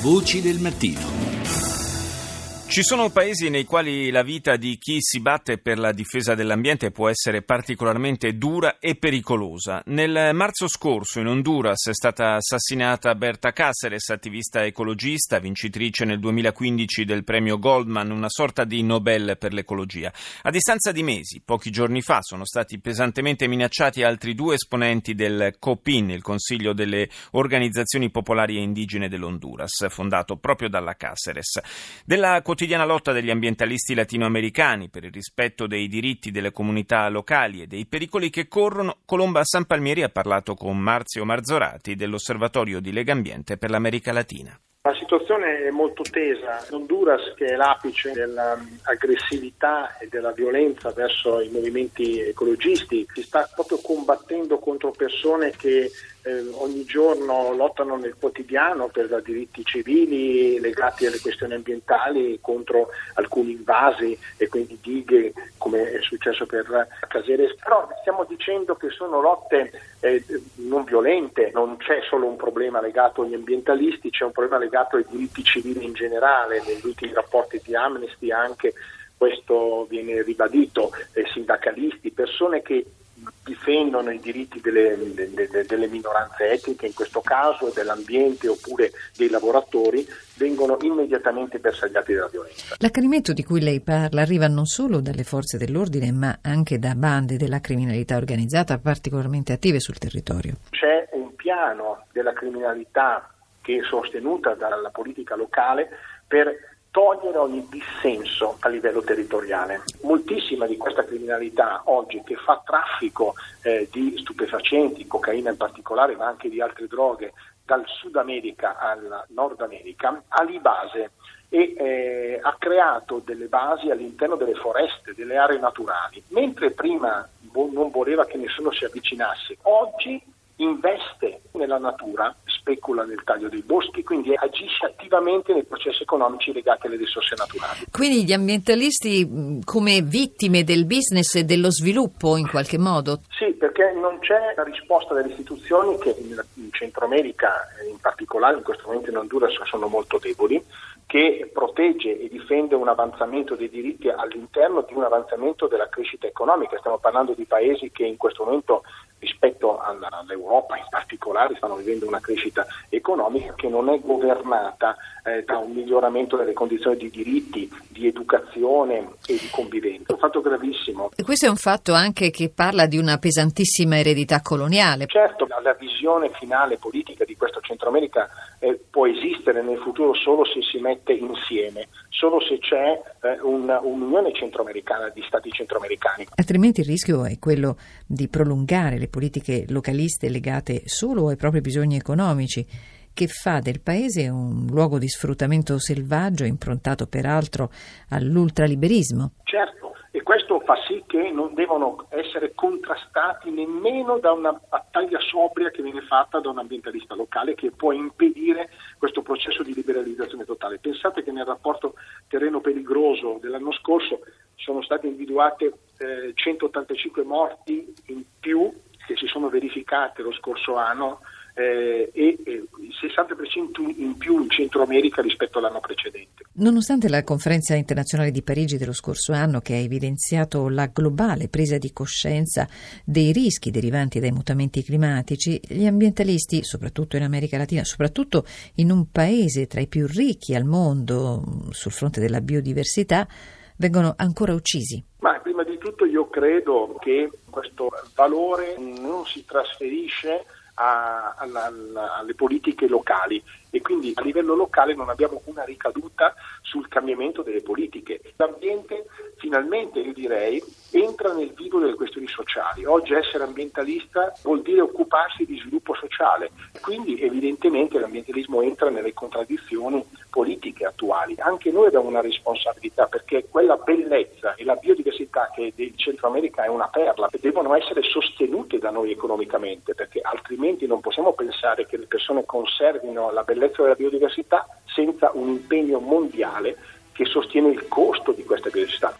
Voci del mattino. Ci sono paesi nei quali la vita di chi si batte per la difesa dell'ambiente può essere particolarmente dura e pericolosa. Nel marzo scorso in Honduras è stata assassinata Berta Cáceres, attivista ecologista, vincitrice nel 2015 del premio Goldman, una sorta di Nobel per l'ecologia. A distanza di mesi, pochi giorni fa, sono stati pesantemente minacciati altri due esponenti del COPIN, il Consiglio delle Organizzazioni Popolari e Indigene dell'Honduras, fondato proprio dalla Cáceres. Della quotidiana lotta degli ambientalisti latinoamericani per il rispetto dei diritti delle comunità locali e dei pericoli che corrono, Colomba San Palmieri ha parlato con Marzio Marzorati dell'Osservatorio di Lega Ambiente per l'America Latina. Situazione è molto tesa. Honduras, che è l'apice dell'aggressività e della violenza verso i movimenti ecologisti, si sta proprio combattendo contro persone che eh, ogni giorno lottano nel quotidiano per diritti civili legati alle questioni ambientali contro alcuni invasi e quindi dighe come è successo per Caseres. Però stiamo dicendo che sono lotte eh, non violente, non c'è solo un problema legato agli ambientalisti, c'è un problema legato ai diritti civili in generale, negli ultimi rapporti di Amnesty anche questo viene ribadito, eh, sindacalisti, persone che difendono i diritti delle, delle, delle, minoranze etniche, in questo caso dell'ambiente oppure dei lavoratori, vengono immediatamente bersagliati dalla violenza. L'accanimento di cui lei parla arriva non solo dalle forze dell'ordine, ma anche da bande della criminalità organizzata particolarmente attive sul territorio. C'è un piano della criminalità che è sostenuta dalla politica locale per togliere ogni dissenso a livello territoriale. Moltissima di questa criminalità oggi che fa traffico eh, di stupefacenti, cocaina in particolare, ma anche di altre droghe, dal Sud America al Nord America, ha di base e eh, ha creato delle basi all'interno delle foreste, delle aree naturali. Mentre prima non voleva che nessuno si avvicinasse, oggi investe nella natura specula nel taglio dei boschi, quindi agisce attivamente nei processi economici legati alle risorse naturali. Quindi gli ambientalisti come vittime del business e dello sviluppo in qualche modo? Sì, perché non c'è la risposta delle istituzioni che in Centro America, in particolare in questo momento in Honduras, sono molto deboli, che protegge e difende un avanzamento dei diritti all'interno di un avanzamento della crescita economica. Stiamo parlando di paesi che in questo momento rispetto all'Europa in particolare stanno vivendo una crescita economica che non è governata eh, da un miglioramento delle condizioni di diritti, di educazione e di convivenza. Un fatto gravissimo. E questo è un fatto anche che parla di una pesantissima eredità coloniale. Certo, la visione finale politica di questo Centro America eh, può esistere nel futuro solo se si mette insieme, solo se c'è eh, una, un'unione centroamericana di stati centroamericani. Altrimenti il rischio è quello di prolungare le politiche localiste legate solo ai propri bisogni economici che fa del paese un luogo di sfruttamento selvaggio improntato peraltro all'ultraliberismo. Certo, questo fa sì che non devono essere contrastati nemmeno da una battaglia sobria che viene fatta da un ambientalista locale che può impedire questo processo di liberalizzazione totale. Pensate che nel rapporto terreno perigroso dell'anno scorso sono state individuate eh, 185 morti in più che si sono verificate lo scorso anno eh, e il 60% in più in Centro America rispetto all'anno precedente. Nonostante la conferenza internazionale di Parigi dello scorso anno che ha evidenziato la globale presa di coscienza dei rischi derivanti dai mutamenti climatici, gli ambientalisti, soprattutto in America Latina, soprattutto in un paese tra i più ricchi al mondo sul fronte della biodiversità, vengono ancora uccisi. Ma prima di tutto io credo che questo valore non si trasferisce a, a, alle politiche locali e quindi a livello locale non abbiamo una ricaduta sul cambiamento delle politiche. L'ambiente finalmente, io direi, entra nel vivo delle questioni sociali. Oggi essere ambientalista vuol dire occuparsi di sviluppo sociale, quindi evidentemente l'ambientalismo entra nelle contraddizioni politiche attuali. Anche noi abbiamo una responsabilità perché quella bellezza e la biodiversità che del Centro America è una perla devono essere sostenute da noi economicamente perché altrimenti non possiamo pensare che le persone conservino la bellezza della biodiversità senza un impegno mondiale che sostiene il costo di questa biodiversità.